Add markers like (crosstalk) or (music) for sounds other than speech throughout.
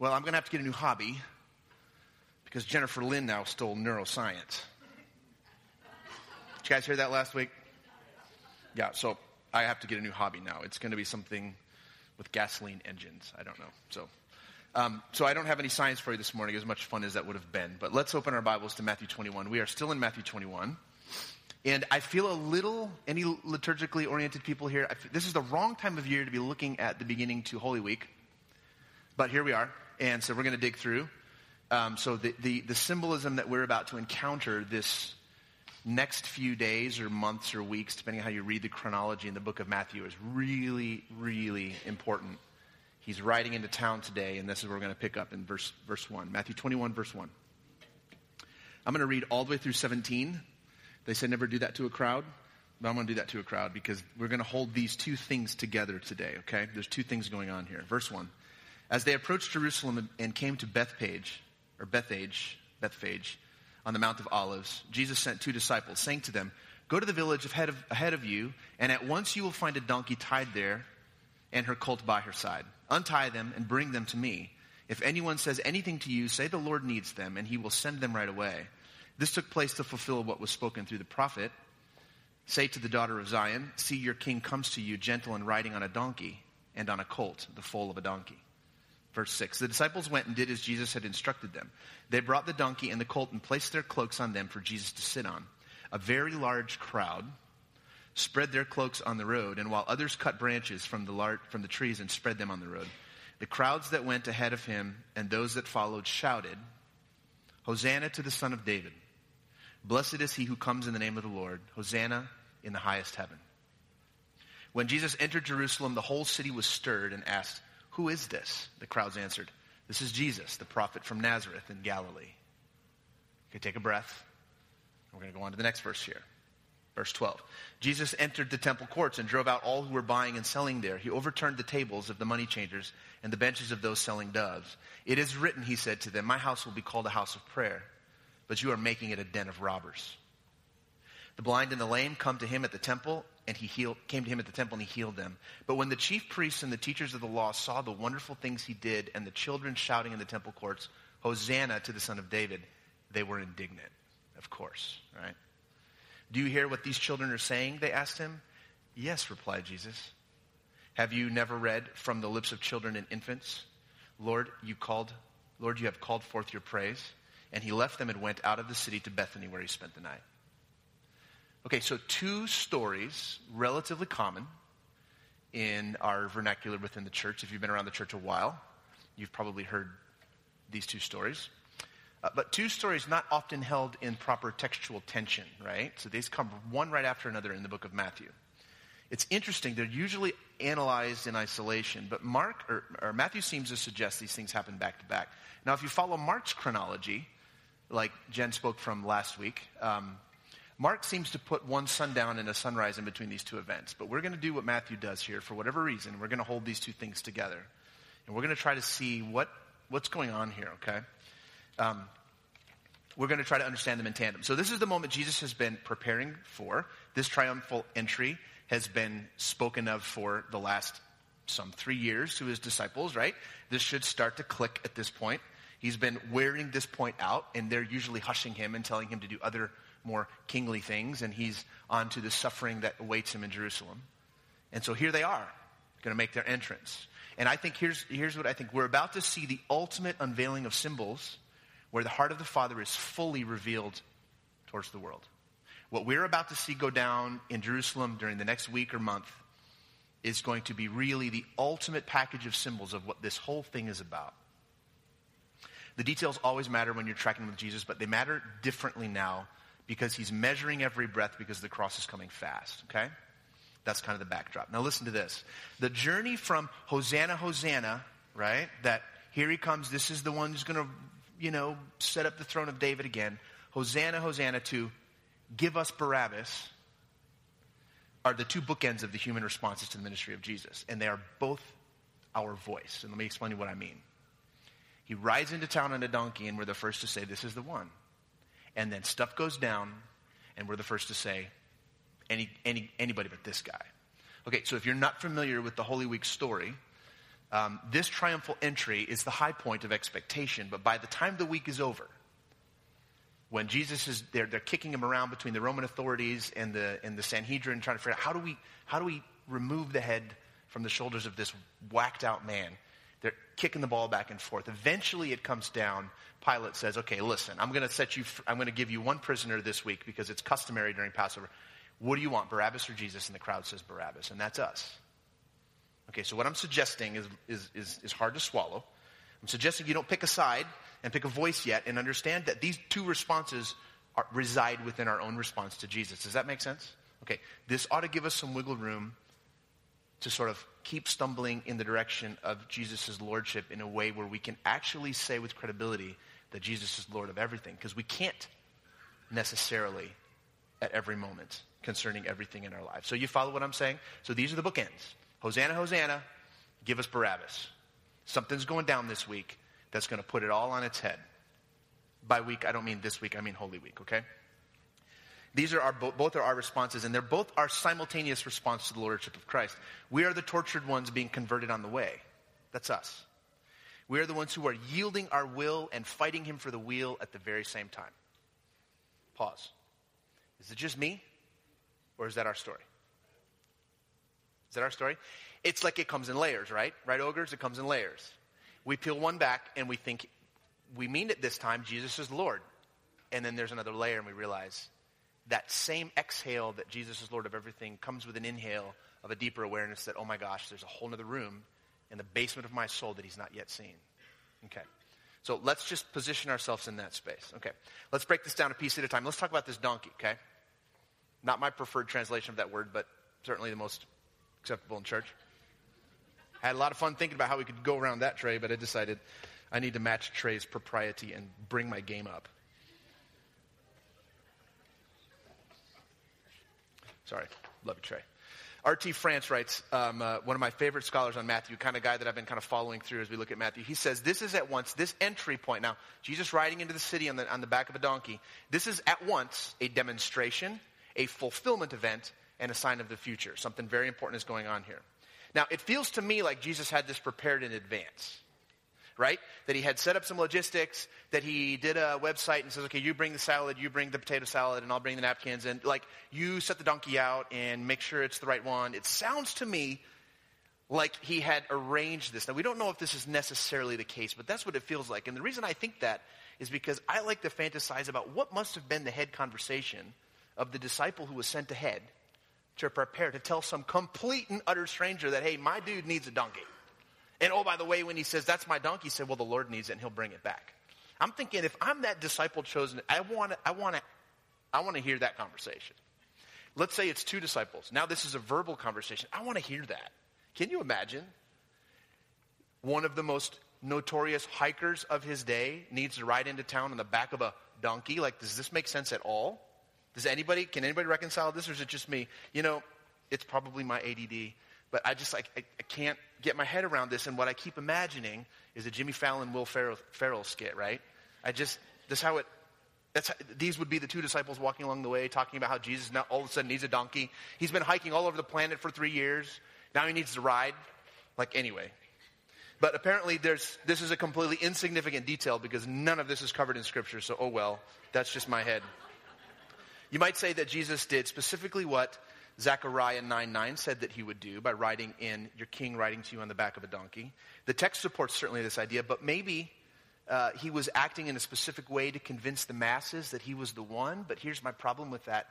Well, I'm going to have to get a new hobby because Jennifer Lynn now stole neuroscience. Did you guys hear that last week? Yeah, so I have to get a new hobby now. It's going to be something with gasoline engines. I don't know. So, um, so I don't have any science for you this morning, as much fun as that would have been. But let's open our Bibles to Matthew 21. We are still in Matthew 21. And I feel a little, any liturgically oriented people here, this is the wrong time of year to be looking at the beginning to Holy Week. But here we are. And so we're going to dig through. Um, so the, the, the symbolism that we're about to encounter this next few days or months or weeks, depending on how you read the chronology in the book of Matthew, is really, really important. He's riding into town today, and this is where we're going to pick up in verse, verse 1. Matthew 21, verse 1. I'm going to read all the way through 17. They said never do that to a crowd, but I'm going to do that to a crowd because we're going to hold these two things together today, okay? There's two things going on here. Verse 1. As they approached Jerusalem and came to Bethpage, or Bethage, Bethphage, on the Mount of Olives, Jesus sent two disciples, saying to them, Go to the village ahead of, ahead of you, and at once you will find a donkey tied there and her colt by her side. Untie them and bring them to me. If anyone says anything to you, say the Lord needs them, and he will send them right away. This took place to fulfill what was spoken through the prophet. Say to the daughter of Zion, See, your king comes to you, gentle and riding on a donkey, and on a colt, the foal of a donkey. Verse 6 The disciples went and did as Jesus had instructed them. They brought the donkey and the colt and placed their cloaks on them for Jesus to sit on. A very large crowd spread their cloaks on the road, and while others cut branches from the, lar- from the trees and spread them on the road, the crowds that went ahead of him and those that followed shouted, Hosanna to the Son of David. Blessed is he who comes in the name of the Lord. Hosanna in the highest heaven. When Jesus entered Jerusalem, the whole city was stirred and asked, Who is this? The crowds answered, This is Jesus, the prophet from Nazareth in Galilee. Okay, take a breath. We're going to go on to the next verse here. Verse 12. Jesus entered the temple courts and drove out all who were buying and selling there. He overturned the tables of the money changers and the benches of those selling doves. It is written, he said to them, My house will be called a house of prayer but you are making it a den of robbers. The blind and the lame come to him at the temple, and he healed, came to him at the temple and he healed them. But when the chief priests and the teachers of the law saw the wonderful things he did and the children shouting in the temple courts, Hosanna to the Son of David, they were indignant, of course, right? Do you hear what these children are saying? They asked him. Yes, replied Jesus. Have you never read from the lips of children and infants? Lord, you called, Lord, you have called forth your praise. And he left them and went out of the city to Bethany where he spent the night. Okay, so two stories, relatively common in our vernacular within the church. If you've been around the church a while, you've probably heard these two stories. Uh, but two stories not often held in proper textual tension, right? So these come one right after another in the book of Matthew. It's interesting, they're usually analyzed in isolation, but Mark or, or Matthew seems to suggest these things happen back to back. Now, if you follow Mark's chronology, like Jen spoke from last week. Um, Mark seems to put one sundown and a sunrise in between these two events, but we're going to do what Matthew does here for whatever reason. We're going to hold these two things together, and we're going to try to see what, what's going on here, okay? Um, we're going to try to understand them in tandem. So, this is the moment Jesus has been preparing for. This triumphal entry has been spoken of for the last some three years to his disciples, right? This should start to click at this point. He's been wearing this point out, and they're usually hushing him and telling him to do other more kingly things, and he's on to the suffering that awaits him in Jerusalem. And so here they are, going to make their entrance. And I think here's, here's what I think. We're about to see the ultimate unveiling of symbols where the heart of the Father is fully revealed towards the world. What we're about to see go down in Jerusalem during the next week or month is going to be really the ultimate package of symbols of what this whole thing is about. The details always matter when you're tracking with Jesus, but they matter differently now because he's measuring every breath because the cross is coming fast, okay? That's kind of the backdrop. Now listen to this. The journey from Hosanna, Hosanna, right? That here he comes, this is the one who's going to, you know, set up the throne of David again. Hosanna, Hosanna to give us Barabbas are the two bookends of the human responses to the ministry of Jesus. And they are both our voice. And let me explain to you what I mean. He rides into town on a donkey, and we're the first to say, This is the one. And then stuff goes down, and we're the first to say, any, any, Anybody but this guy. Okay, so if you're not familiar with the Holy Week story, um, this triumphal entry is the high point of expectation, but by the time the week is over, when Jesus is they're, they're kicking him around between the Roman authorities and the, and the Sanhedrin, trying to figure out how do we, how do we remove the head from the shoulders of this whacked out man? They're kicking the ball back and forth. Eventually it comes down. Pilate says, okay, listen, I'm going to set you, I'm going to give you one prisoner this week because it's customary during Passover. What do you want, Barabbas or Jesus? And the crowd says Barabbas, and that's us. Okay, so what I'm suggesting is, is, is, is hard to swallow. I'm suggesting you don't pick a side and pick a voice yet and understand that these two responses are, reside within our own response to Jesus. Does that make sense? Okay, this ought to give us some wiggle room to sort of keep stumbling in the direction of Jesus' lordship in a way where we can actually say with credibility that Jesus is Lord of everything, because we can't necessarily at every moment concerning everything in our lives. So you follow what I'm saying? So these are the bookends. Hosanna, Hosanna, give us Barabbas. Something's going down this week that's going to put it all on its head. By week, I don't mean this week, I mean Holy Week, okay? These are our, both are our responses, and they're both our simultaneous response to the Lordship of Christ. We are the tortured ones being converted on the way. That's us. We are the ones who are yielding our will and fighting Him for the wheel at the very same time. Pause. Is it just me, or is that our story? Is that our story? It's like it comes in layers, right? Right, ogres? It comes in layers. We peel one back and we think we mean it this time. Jesus is Lord. And then there's another layer and we realize that same exhale that Jesus is Lord of everything comes with an inhale of a deeper awareness that, oh my gosh, there's a whole other room in the basement of my soul that he's not yet seen. Okay. So let's just position ourselves in that space. Okay. Let's break this down a piece at a time. Let's talk about this donkey, okay? Not my preferred translation of that word, but certainly the most acceptable in church. I had a lot of fun thinking about how we could go around that tray, but I decided I need to match Trey's propriety and bring my game up. Sorry. Love you, Trey. R.T. France writes, um, uh, one of my favorite scholars on Matthew, kind of guy that I've been kind of following through as we look at Matthew. He says, This is at once, this entry point. Now, Jesus riding into the city on the, on the back of a donkey. This is at once a demonstration, a fulfillment event, and a sign of the future. Something very important is going on here. Now, it feels to me like Jesus had this prepared in advance, right? That he had set up some logistics, that he did a website and says, okay, you bring the salad, you bring the potato salad, and I'll bring the napkins, and like you set the donkey out and make sure it's the right one. It sounds to me like he had arranged this. Now, we don't know if this is necessarily the case, but that's what it feels like. And the reason I think that is because I like to fantasize about what must have been the head conversation of the disciple who was sent ahead to prepare to tell some complete and utter stranger that, hey, my dude needs a donkey. And oh, by the way, when he says, that's my donkey, he said, well, the Lord needs it and he'll bring it back. I'm thinking if I'm that disciple chosen, I want to, I want to, I want to hear that conversation. Let's say it's two disciples. Now this is a verbal conversation. I want to hear that. Can you imagine? One of the most notorious hikers of his day needs to ride into town on the back of a donkey. Like, does this make sense at all? Does anybody, can anybody reconcile this or is it just me? You know, it's probably my ADD, but I just, like, I, I can't get my head around this. And what I keep imagining is a Jimmy Fallon, Will Ferrell, Ferrell skit, right? I just, that's how it, that's how, these would be the two disciples walking along the way talking about how Jesus now all of a sudden needs a donkey. He's been hiking all over the planet for three years. Now he needs to ride. Like, anyway. But apparently there's, this is a completely insignificant detail because none of this is covered in scripture. So, oh well, that's just my head. You might say that Jesus did specifically what Zechariah 9 9 said that he would do by riding in, your king riding to you on the back of a donkey. The text supports certainly this idea, but maybe uh, he was acting in a specific way to convince the masses that he was the one. But here's my problem with that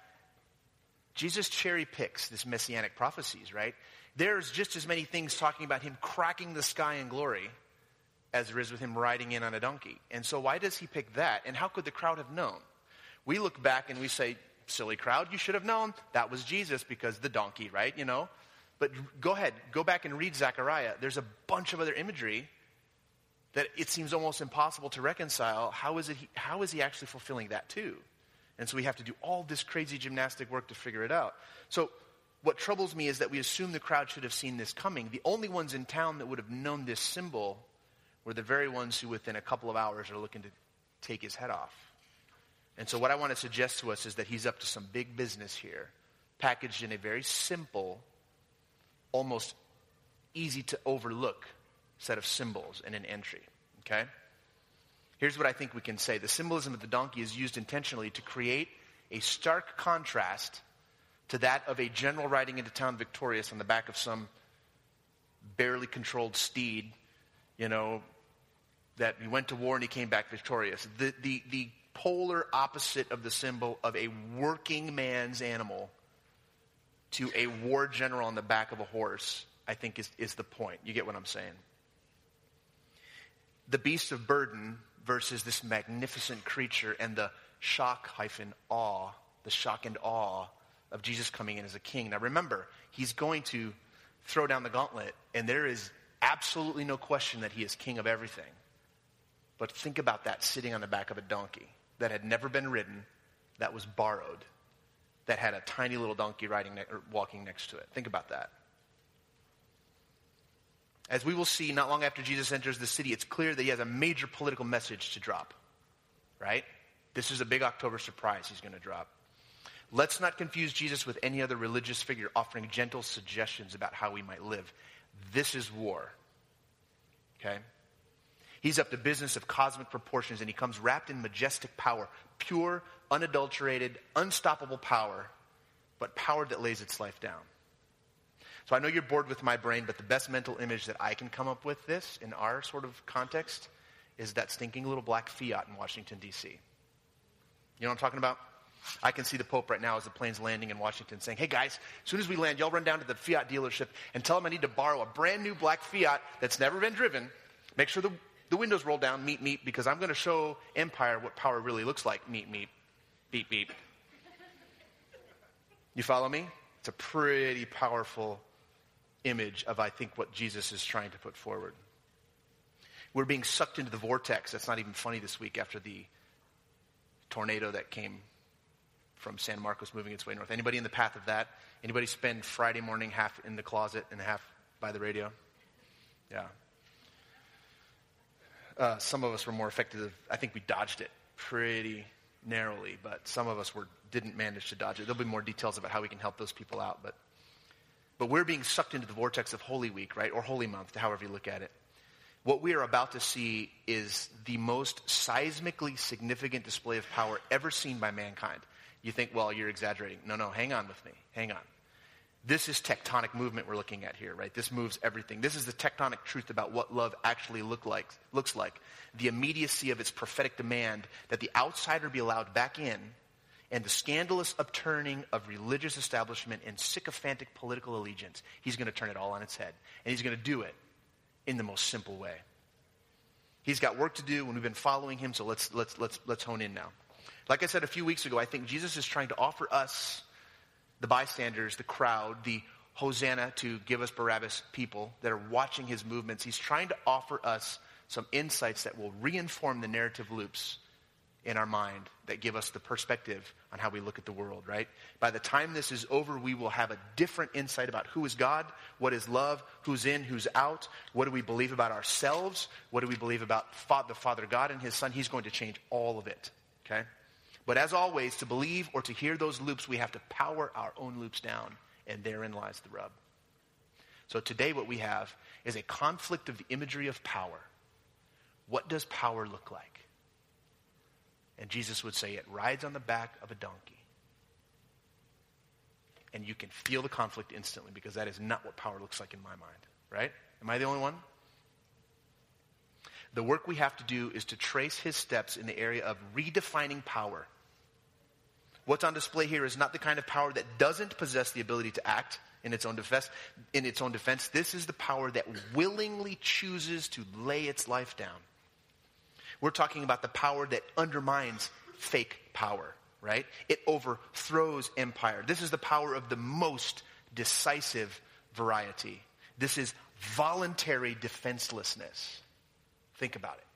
Jesus cherry picks this messianic prophecies, right? There's just as many things talking about him cracking the sky in glory as there is with him riding in on a donkey. And so why does he pick that? And how could the crowd have known? We look back and we say, silly crowd, you should have known that was Jesus because the donkey, right? You know? But go ahead, go back and read Zechariah. There's a bunch of other imagery that it seems almost impossible to reconcile. How is, it he, how is he actually fulfilling that too? And so we have to do all this crazy gymnastic work to figure it out. So what troubles me is that we assume the crowd should have seen this coming. The only ones in town that would have known this symbol were the very ones who within a couple of hours are looking to take his head off. And so, what I want to suggest to us is that he's up to some big business here, packaged in a very simple, almost easy to overlook set of symbols and an entry. Okay? Here's what I think we can say the symbolism of the donkey is used intentionally to create a stark contrast to that of a general riding into town victorious on the back of some barely controlled steed, you know, that he went to war and he came back victorious. The, the, the polar opposite of the symbol of a working man's animal to a war general on the back of a horse, I think is, is the point. You get what I'm saying? The beast of burden versus this magnificent creature and the shock hyphen awe, the shock and awe of Jesus coming in as a king. Now remember, he's going to throw down the gauntlet, and there is absolutely no question that he is king of everything. But think about that sitting on the back of a donkey that had never been ridden, that was borrowed, that had a tiny little donkey riding ne- or walking next to it. Think about that. As we will see, not long after Jesus enters the city, it's clear that he has a major political message to drop. Right? This is a big October surprise he's going to drop. Let's not confuse Jesus with any other religious figure offering gentle suggestions about how we might live. This is war. Okay? He's up to business of cosmic proportions and he comes wrapped in majestic power, pure, unadulterated, unstoppable power, but power that lays its life down. So I know you're bored with my brain, but the best mental image that I can come up with this in our sort of context is that stinking little black Fiat in Washington, D.C. You know what I'm talking about? I can see the Pope right now as the plane's landing in Washington saying, hey guys, as soon as we land, y'all run down to the Fiat dealership and tell them I need to borrow a brand new black Fiat that's never been driven. Make sure the, the windows roll down, meet, meet, because I'm going to show Empire what power really looks like. Meet, meet, beep, beep. You follow me? It's a pretty powerful image of, I think, what Jesus is trying to put forward. We're being sucked into the vortex. That's not even funny this week after the tornado that came from San Marcos moving its way north. Anybody in the path of that? Anybody spend Friday morning half in the closet and half by the radio? Yeah. Uh, some of us were more effective. I think we dodged it pretty narrowly, but some of us were, didn't manage to dodge it. There'll be more details about how we can help those people out, but but we're being sucked into the vortex of Holy Week, right? Or Holy Month, however you look at it. What we are about to see is the most seismically significant display of power ever seen by mankind. You think, well, you're exaggerating. No, no, hang on with me. Hang on. This is tectonic movement we're looking at here, right? This moves everything. This is the tectonic truth about what love actually look like, looks like. The immediacy of its prophetic demand that the outsider be allowed back in and the scandalous upturning of religious establishment and sycophantic political allegiance. He's going to turn it all on its head. And he's going to do it in the most simple way. He's got work to do and we've been following him, so let's, let's, let's, let's hone in now. Like I said a few weeks ago, I think Jesus is trying to offer us, the bystanders, the crowd, the Hosanna to give us Barabbas people that are watching his movements. He's trying to offer us some insights that will reinform the narrative loops in our mind that give us the perspective on how we look at the world, right? By the time this is over, we will have a different insight about who is God, what is love, who's in, who's out, what do we believe about ourselves, what do we believe about the Father God and His Son. He's going to change all of it, okay? But as always, to believe or to hear those loops, we have to power our own loops down, and therein lies the rub. So today, what we have is a conflict of the imagery of power. What does power look like? And Jesus would say, it rides on the back of a donkey. And you can feel the conflict instantly because that is not what power looks like in my mind, right? Am I the only one? The work we have to do is to trace his steps in the area of redefining power. What's on display here is not the kind of power that doesn't possess the ability to act in its own defense. In its own defense, this is the power that willingly chooses to lay its life down. We're talking about the power that undermines fake power, right? It overthrows empire. This is the power of the most decisive variety. This is voluntary defenselessness. Think about it.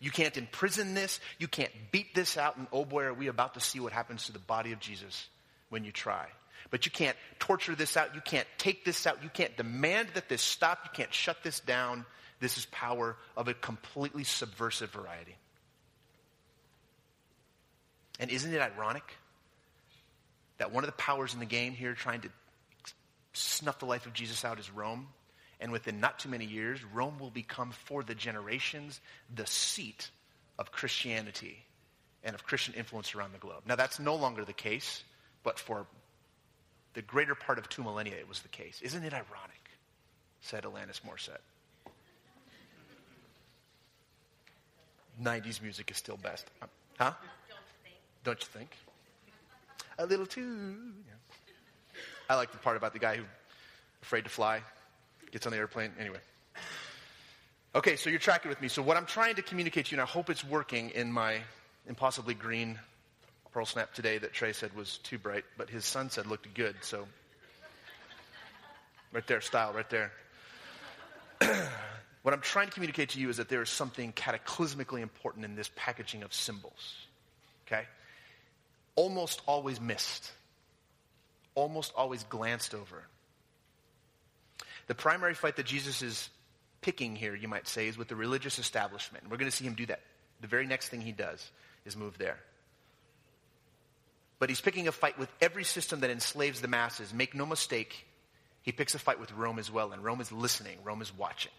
You can't imprison this. You can't beat this out. And oh boy, are we about to see what happens to the body of Jesus when you try. But you can't torture this out. You can't take this out. You can't demand that this stop. You can't shut this down. This is power of a completely subversive variety. And isn't it ironic that one of the powers in the game here trying to snuff the life of Jesus out is Rome? And within not too many years, Rome will become, for the generations, the seat of Christianity and of Christian influence around the globe. Now, that's no longer the case, but for the greater part of two millennia, it was the case. Isn't it ironic? Said Alanis Morissette. 90s music is still best. Uh, huh? Don't you think? A little too. Yeah. I like the part about the guy who afraid to fly, gets on the airplane. Anyway. Okay, so you're tracking with me. So what I'm trying to communicate to you, and I hope it's working in my impossibly green pearl snap today that Trey said was too bright, but his son said looked good. So right there, style, right there. (clears throat) what I'm trying to communicate to you is that there is something cataclysmically important in this packaging of symbols. Okay? Almost always missed, almost always glanced over. The primary fight that Jesus is picking here, you might say, is with the religious establishment. We're going to see him do that. The very next thing he does is move there. But he's picking a fight with every system that enslaves the masses. Make no mistake, he picks a fight with Rome as well, and Rome is listening, Rome is watching.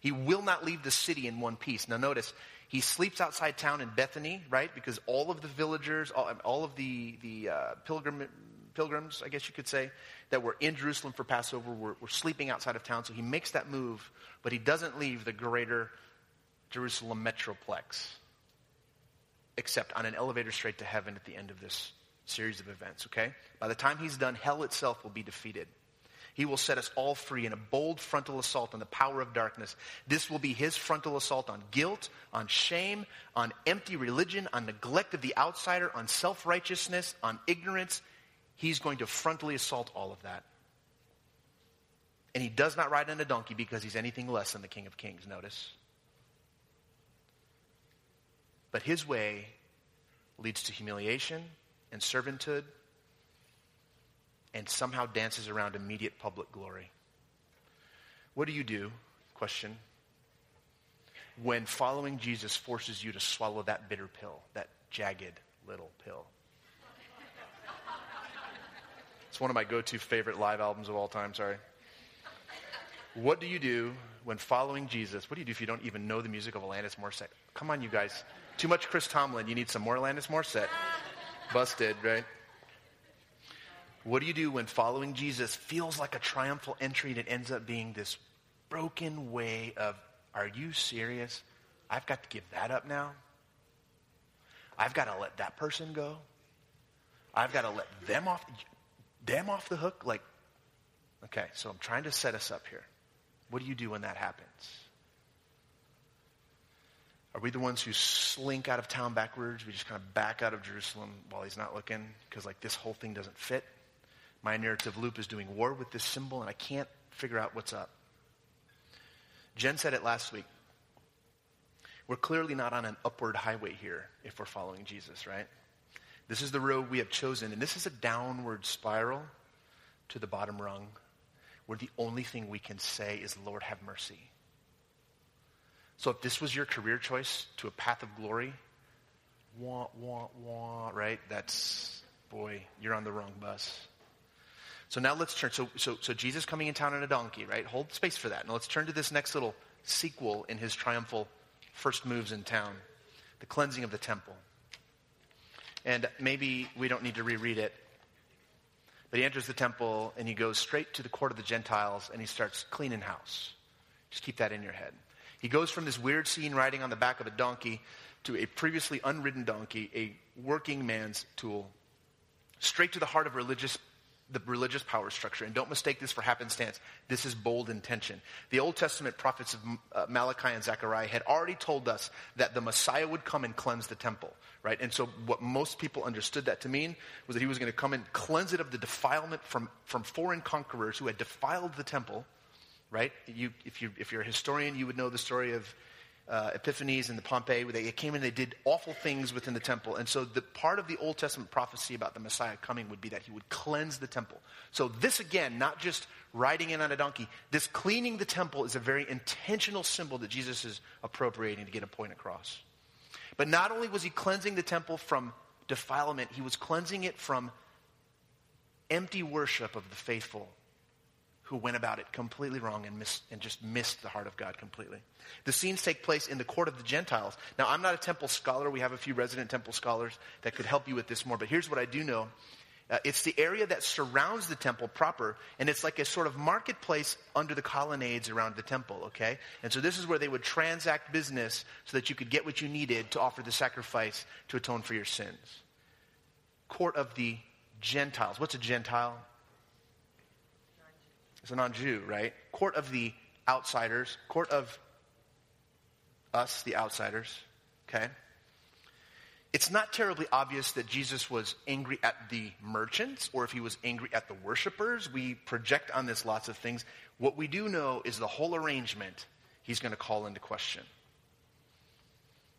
He will not leave the city in one piece. Now, notice, he sleeps outside town in Bethany, right? Because all of the villagers, all, all of the, the uh, pilgrim, pilgrims, I guess you could say, that were in Jerusalem for Passover were, were sleeping outside of town. So he makes that move, but he doesn't leave the greater Jerusalem metroplex, except on an elevator straight to heaven at the end of this series of events, okay? By the time he's done, hell itself will be defeated. He will set us all free in a bold frontal assault on the power of darkness. This will be his frontal assault on guilt, on shame, on empty religion, on neglect of the outsider, on self righteousness, on ignorance. He's going to frontally assault all of that. And he does not ride on a donkey because he's anything less than the King of Kings, notice. But his way leads to humiliation and servanthood and somehow dances around immediate public glory. What do you do? Question. When following Jesus forces you to swallow that bitter pill, that jagged little pill. It's one of my go to favorite live albums of all time, sorry. What do you do when following Jesus? What do you do if you don't even know the music of Alanis Morissette? Come on, you guys. Too much Chris Tomlin. You need some more Alanis Morissette. Busted, right? What do you do when following Jesus feels like a triumphal entry and it ends up being this broken way of, are you serious? I've got to give that up now? I've got to let that person go? I've got to let them off, them off the hook? Like, okay, so I'm trying to set us up here. What do you do when that happens? Are we the ones who slink out of town backwards? We just kind of back out of Jerusalem while he's not looking because, like, this whole thing doesn't fit? My narrative loop is doing war with this symbol, and I can't figure out what's up. Jen said it last week. We're clearly not on an upward highway here if we're following Jesus, right? This is the road we have chosen, and this is a downward spiral to the bottom rung where the only thing we can say is, Lord, have mercy. So if this was your career choice to a path of glory, wah, wah, wah, right? That's, boy, you're on the wrong bus. So now let's turn. So, so, so Jesus coming in town on a donkey, right? Hold space for that. Now let's turn to this next little sequel in his triumphal first moves in town the cleansing of the temple. And maybe we don't need to reread it. But he enters the temple and he goes straight to the court of the Gentiles and he starts cleaning house. Just keep that in your head. He goes from this weird scene riding on the back of a donkey to a previously unridden donkey, a working man's tool, straight to the heart of religious the religious power structure. And don't mistake this for happenstance. This is bold intention. The Old Testament prophets of uh, Malachi and Zechariah had already told us that the Messiah would come and cleanse the temple, right? And so what most people understood that to mean was that he was going to come and cleanse it of the defilement from, from foreign conquerors who had defiled the temple, right? You, if, you, if you're a historian, you would know the story of uh, Epiphanes and the Pompey. They came and they did awful things within the temple. And so the part of the Old Testament prophecy about the Messiah coming would be that he would cleanse the temple. So this again, not just riding in on a donkey, this cleaning the temple is a very intentional symbol that Jesus is appropriating to get a point across. But not only was he cleansing the temple from defilement, he was cleansing it from empty worship of the faithful who went about it completely wrong and, and just missed the heart of God completely. The scenes take place in the court of the Gentiles. Now, I'm not a temple scholar. We have a few resident temple scholars that could help you with this more, but here's what I do know. Uh, it's the area that surrounds the temple proper, and it's like a sort of marketplace under the colonnades around the temple, okay? And so this is where they would transact business so that you could get what you needed to offer the sacrifice to atone for your sins. Court of the Gentiles. What's a Gentile? It's a non Jew, right? Court of the outsiders, court of us, the outsiders, okay? It's not terribly obvious that Jesus was angry at the merchants or if he was angry at the worshipers. We project on this lots of things. What we do know is the whole arrangement he's going to call into question.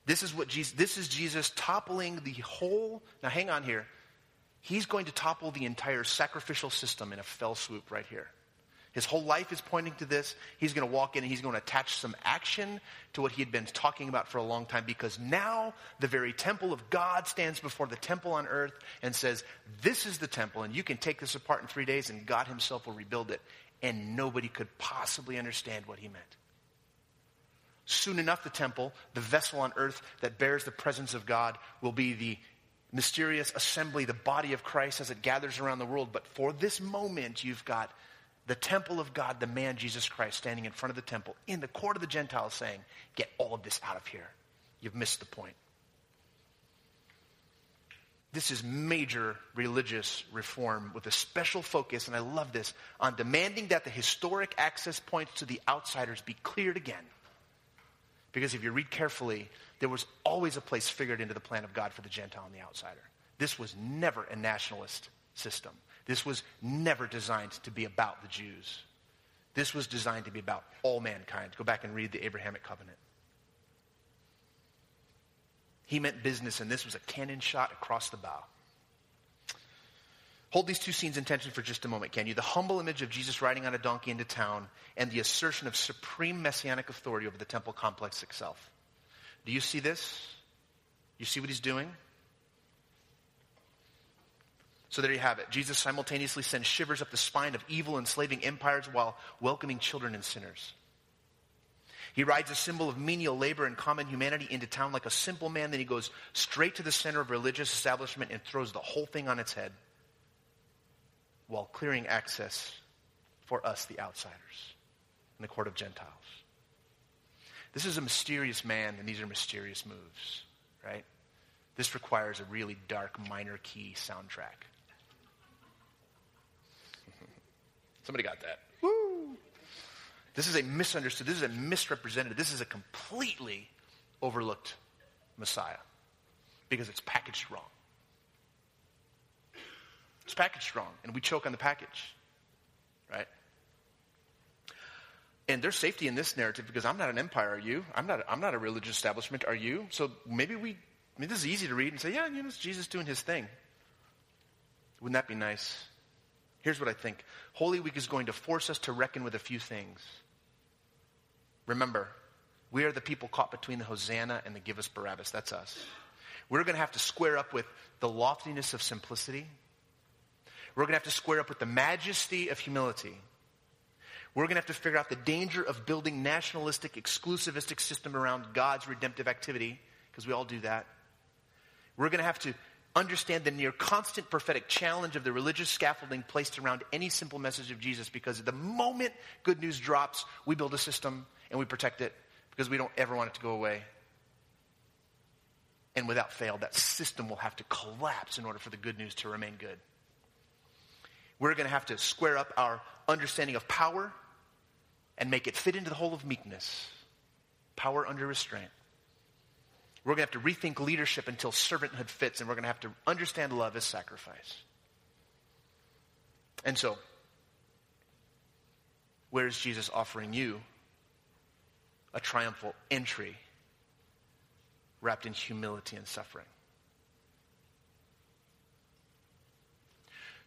This is what Jesus, this is Jesus toppling the whole, now hang on here. He's going to topple the entire sacrificial system in a fell swoop right here. His whole life is pointing to this. He's going to walk in and he's going to attach some action to what he had been talking about for a long time because now the very temple of God stands before the temple on earth and says, This is the temple, and you can take this apart in three days, and God himself will rebuild it. And nobody could possibly understand what he meant. Soon enough, the temple, the vessel on earth that bears the presence of God, will be the mysterious assembly, the body of Christ as it gathers around the world. But for this moment, you've got the temple of God, the man Jesus Christ, standing in front of the temple in the court of the Gentiles saying, Get all of this out of here. You've missed the point. This is major religious reform with a special focus, and I love this, on demanding that the historic access points to the outsiders be cleared again. Because if you read carefully, there was always a place figured into the plan of God for the Gentile and the outsider. This was never a nationalist system. This was never designed to be about the Jews. This was designed to be about all mankind. Go back and read the Abrahamic covenant. He meant business, and this was a cannon shot across the bow. Hold these two scenes in tension for just a moment, can you? The humble image of Jesus riding on a donkey into town and the assertion of supreme messianic authority over the temple complex itself. Do you see this? You see what he's doing? So there you have it. Jesus simultaneously sends shivers up the spine of evil, enslaving empires while welcoming children and sinners. He rides a symbol of menial labor and common humanity into town like a simple man. Then he goes straight to the center of religious establishment and throws the whole thing on its head while clearing access for us, the outsiders, in the court of Gentiles. This is a mysterious man, and these are mysterious moves, right? This requires a really dark minor key soundtrack. Somebody got that. Woo! This is a misunderstood, this is a misrepresented, this is a completely overlooked Messiah because it's packaged wrong. It's packaged wrong, and we choke on the package, right? And there's safety in this narrative because I'm not an empire, are you? I'm not, I'm not a religious establishment, are you? So maybe we, I mean, this is easy to read and say, yeah, you know, it's Jesus doing his thing. Wouldn't that be nice? Here's what I think Holy Week is going to force us to reckon with a few things. Remember, we are the people caught between the Hosanna and the Give Us Barabbas. That's us. We're going to have to square up with the loftiness of simplicity. We're going to have to square up with the majesty of humility. We're going to have to figure out the danger of building nationalistic, exclusivistic system around God's redemptive activity, because we all do that. We're going to have to understand the near constant prophetic challenge of the religious scaffolding placed around any simple message of Jesus because the moment good news drops, we build a system and we protect it because we don't ever want it to go away. And without fail, that system will have to collapse in order for the good news to remain good. We're going to have to square up our understanding of power and make it fit into the whole of meekness. Power under restraint. We're going to have to rethink leadership until servanthood fits, and we're going to have to understand love as sacrifice. And so, where is Jesus offering you a triumphal entry wrapped in humility and suffering?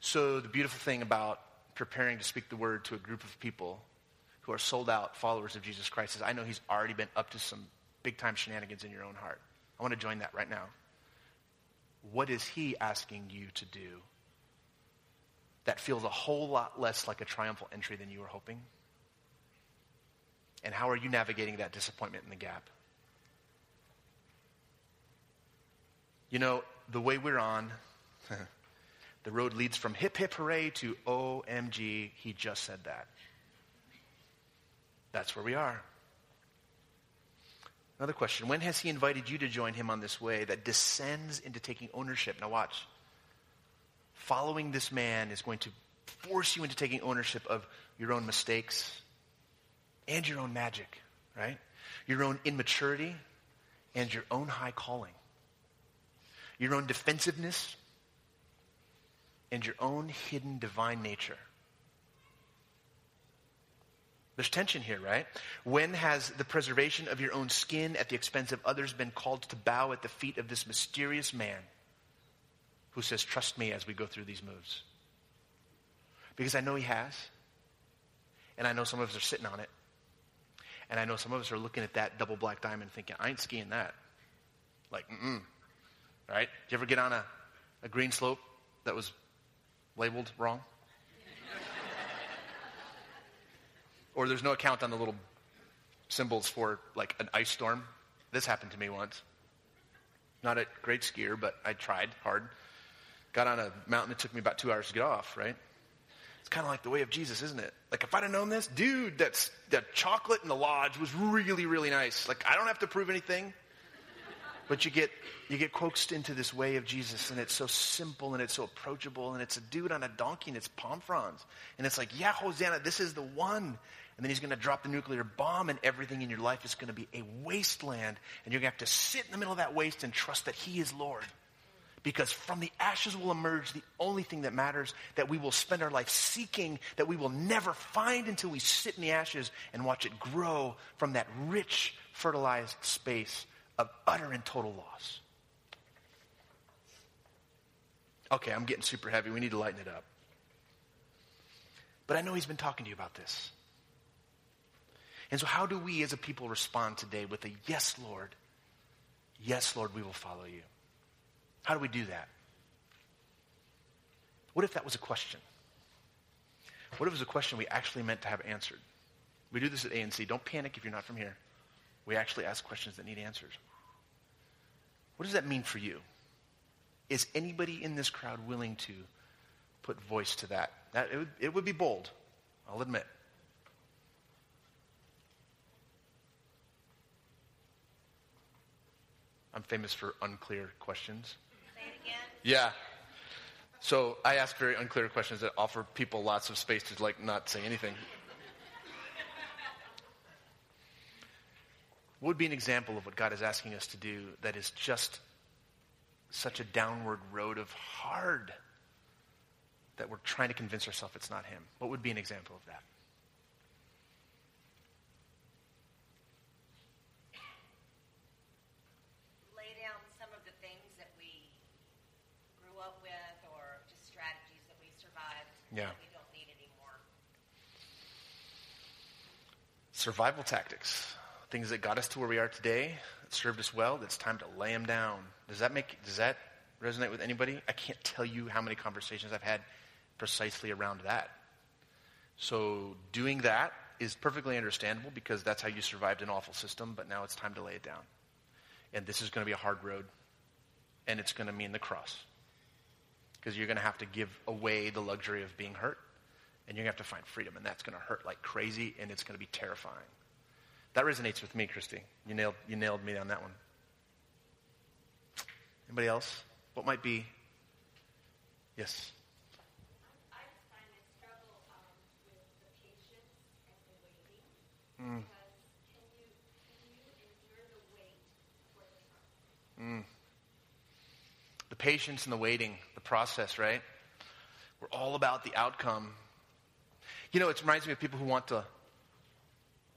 So, the beautiful thing about preparing to speak the word to a group of people who are sold out followers of Jesus Christ is I know he's already been up to some big time shenanigans in your own heart. I want to join that right now. What is he asking you to do that feels a whole lot less like a triumphal entry than you were hoping? And how are you navigating that disappointment in the gap? You know, the way we're on, (laughs) the road leads from hip hip hooray to OMG, he just said that. That's where we are. Another question When has he invited you to join him on this way that descends into taking ownership? Now, watch. Following this man is going to force you into taking ownership of your own mistakes and your own magic, right? Your own immaturity and your own high calling, your own defensiveness and your own hidden divine nature. There's tension here, right? When has the preservation of your own skin at the expense of others been called to bow at the feet of this mysterious man who says, Trust me as we go through these moves? Because I know he has. And I know some of us are sitting on it. And I know some of us are looking at that double black diamond thinking, I ain't skiing that. Like, mm-mm. Right? Did you ever get on a, a green slope that was labeled wrong? Or there's no account on the little symbols for like an ice storm. This happened to me once. Not a great skier, but I tried hard. Got on a mountain, it took me about two hours to get off, right? It's kind of like the way of Jesus, isn't it? Like, if I'd have known this, dude, that's, that chocolate in the lodge was really, really nice. Like, I don't have to prove anything. But you get, you get coaxed into this way of Jesus, and it's so simple and it's so approachable, and it's a dude on a donkey and it's palm fronds. And it's like, yeah, Hosanna, this is the one. And then he's going to drop the nuclear bomb, and everything in your life is going to be a wasteland. And you're going to have to sit in the middle of that waste and trust that he is Lord. Because from the ashes will emerge the only thing that matters that we will spend our life seeking, that we will never find until we sit in the ashes and watch it grow from that rich, fertilized space of utter and total loss. Okay, I'm getting super heavy. We need to lighten it up. But I know he's been talking to you about this. And so, how do we as a people respond today with a yes, Lord? Yes, Lord, we will follow you. How do we do that? What if that was a question? What if it was a question we actually meant to have answered? We do this at ANC. Don't panic if you're not from here. We actually ask questions that need answers. What does that mean for you? Is anybody in this crowd willing to put voice to that? that it, would, it would be bold, I'll admit. I'm famous for unclear questions. Say it again. Yeah. So I ask very unclear questions that offer people lots of space to like not say anything. What would be an example of what God is asking us to do that is just such a downward road of hard that we're trying to convince ourselves it's not Him? What would be an example of that? Lay down some of the things that we grew up with or just strategies that we survived Yeah. that we don't need anymore. Survival tactics. Things that got us to where we are today, that served us well, it's time to lay them down. Does that make, does that resonate with anybody? I can't tell you how many conversations I've had precisely around that. So doing that is perfectly understandable because that's how you survived an awful system, but now it's time to lay it down. And this is going to be a hard road, and it's going to mean the cross. Because you're going to have to give away the luxury of being hurt, and you're going to have to find freedom, and that's going to hurt like crazy, and it's going to be terrifying. That resonates with me, Christy. You nailed, you nailed me on that one. Anybody else? What might be? Yes. I just find I struggle um, with the patience and the waiting. Mm. Because can you can you endure the wait for the promise? The patience and the waiting, the process, right? We're all about the outcome. You know, it reminds me of people who want to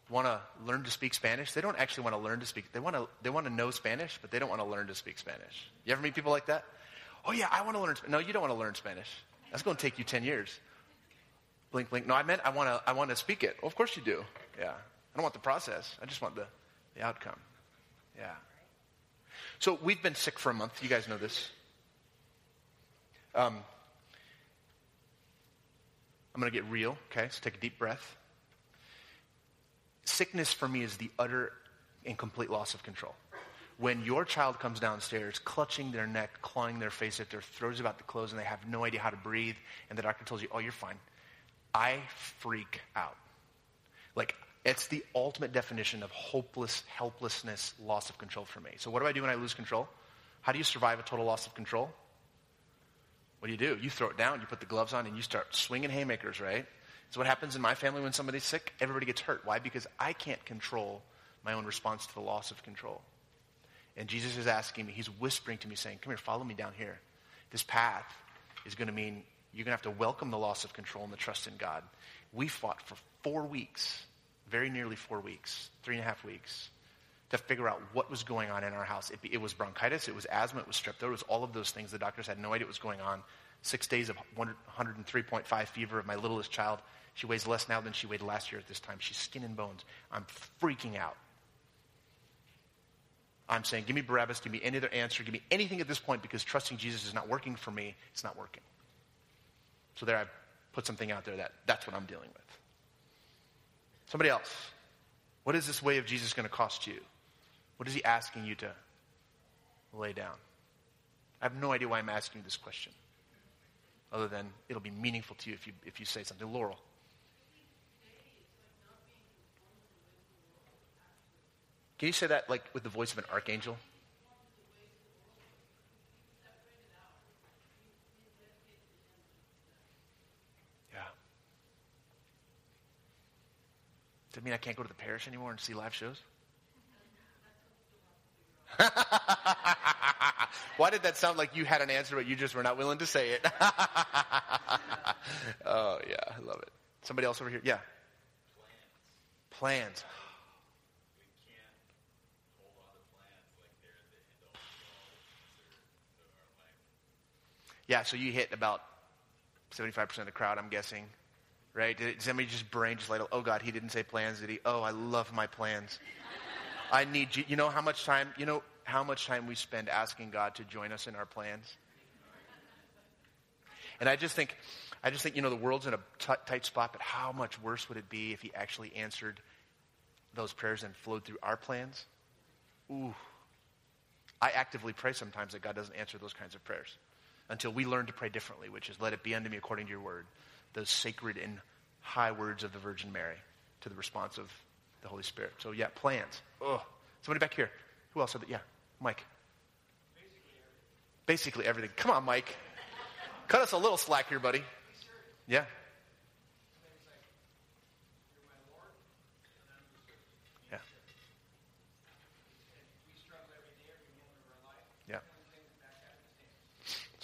want to learn to speak Spanish. They don't actually want to learn to speak. They want to they want to know Spanish, but they don't want to learn to speak Spanish. You ever meet people like that? Oh yeah, I want to learn. No, you don't want to learn Spanish. That's going to take you ten years. Blink, blink. No, I meant I want to I want to speak it. Well, of course you do. Yeah. I don't want the process. I just want the the outcome. Yeah. So we've been sick for a month. You guys know this. Um, I'm going to get real, okay? So take a deep breath. Sickness for me is the utter and complete loss of control. When your child comes downstairs clutching their neck, clawing their face at their throats about to close, and they have no idea how to breathe, and the doctor tells you, oh, you're fine, I freak out. Like, it's the ultimate definition of hopeless, helplessness, loss of control for me. So, what do I do when I lose control? How do you survive a total loss of control? What do you do? You throw it down, you put the gloves on, and you start swinging haymakers, right? So, what happens in my family when somebody's sick? Everybody gets hurt. Why? Because I can't control my own response to the loss of control. And Jesus is asking me, he's whispering to me, saying, Come here, follow me down here. This path is going to mean you're going to have to welcome the loss of control and the trust in God. We fought for four weeks, very nearly four weeks, three and a half weeks, to figure out what was going on in our house. It, it was bronchitis, it was asthma, it was strep throat, it was all of those things. The doctors had no idea what was going on. Six days of 103.5 fever of my littlest child. She weighs less now than she weighed last year at this time. She's skin and bones. I'm freaking out. I'm saying, give me Barabbas, give me any other answer, give me anything at this point because trusting Jesus is not working for me. It's not working. So there I put something out there that that's what I'm dealing with. Somebody else. What is this way of Jesus going to cost you? What is he asking you to lay down? I have no idea why I'm asking you this question, other than it'll be meaningful to you if you, if you say something. Laurel. Can you say that like with the voice of an archangel? Yeah. Does it mean I can't go to the parish anymore and see live shows? (laughs) Why did that sound like you had an answer, but you just were not willing to say it? (laughs) oh, yeah, I love it. Somebody else over here? Yeah. Plans. Plans. Yeah, so you hit about 75% of the crowd, I'm guessing. Right? Did somebody just brain just like, oh God, he didn't say plans, did he? Oh, I love my plans. I need you. You know how much time, you know how much time we spend asking God to join us in our plans? And I just think, I just think, you know, the world's in a t- tight spot, but how much worse would it be if he actually answered those prayers and flowed through our plans? Ooh. I actively pray sometimes that God doesn't answer those kinds of prayers until we learn to pray differently, which is, let it be unto me according to your word. Those sacred and high words of the Virgin Mary to the response of the Holy Spirit. So, yeah, plans. Oh, somebody back here. Who else said that? Yeah, Mike. Basically everything. Basically everything. Come on, Mike. Cut us a little slack here, buddy. Yeah.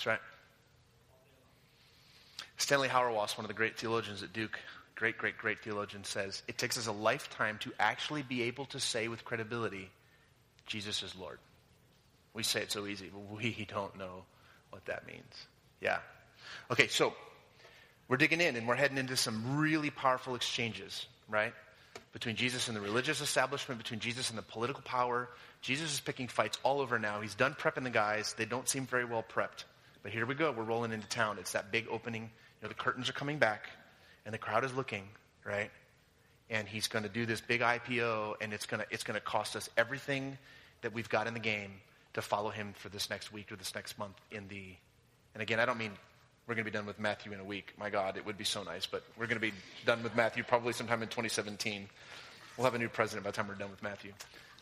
That's right. Stanley Hauerwas, one of the great theologians at Duke, great, great, great theologian, says it takes us a lifetime to actually be able to say with credibility, Jesus is Lord. We say it so easy, but we (laughs) don't know what that means. Yeah. Okay, so we're digging in and we're heading into some really powerful exchanges, right? Between Jesus and the religious establishment, between Jesus and the political power. Jesus is picking fights all over now. He's done prepping the guys. They don't seem very well prepped. But here we go. We're rolling into town. It's that big opening. You know, the curtains are coming back and the crowd is looking, right? And he's going to do this big IPO and it's going to, it's going to cost us everything that we've got in the game to follow him for this next week or this next month in the, and again, I don't mean we're going to be done with Matthew in a week. My God, it would be so nice, but we're going to be done with Matthew probably sometime in 2017. We'll have a new president by the time we're done with Matthew.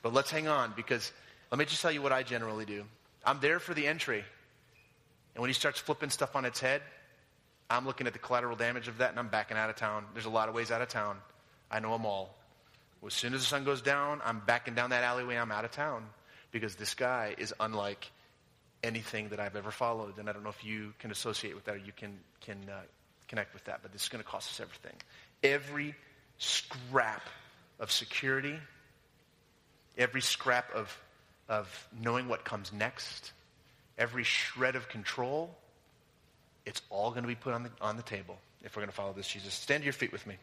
But let's hang on because let me just tell you what I generally do. I'm there for the entry. And when he starts flipping stuff on its head, I'm looking at the collateral damage of that and I'm backing out of town. There's a lot of ways out of town. I know them all. As soon as the sun goes down, I'm backing down that alleyway. I'm out of town because this guy is unlike anything that I've ever followed. And I don't know if you can associate with that or you can, can uh, connect with that, but this is going to cost us everything. Every scrap of security, every scrap of, of knowing what comes next, every shred of control, it's all going to be put on the, on the table if we're going to follow this Jesus. Stand to your feet with me.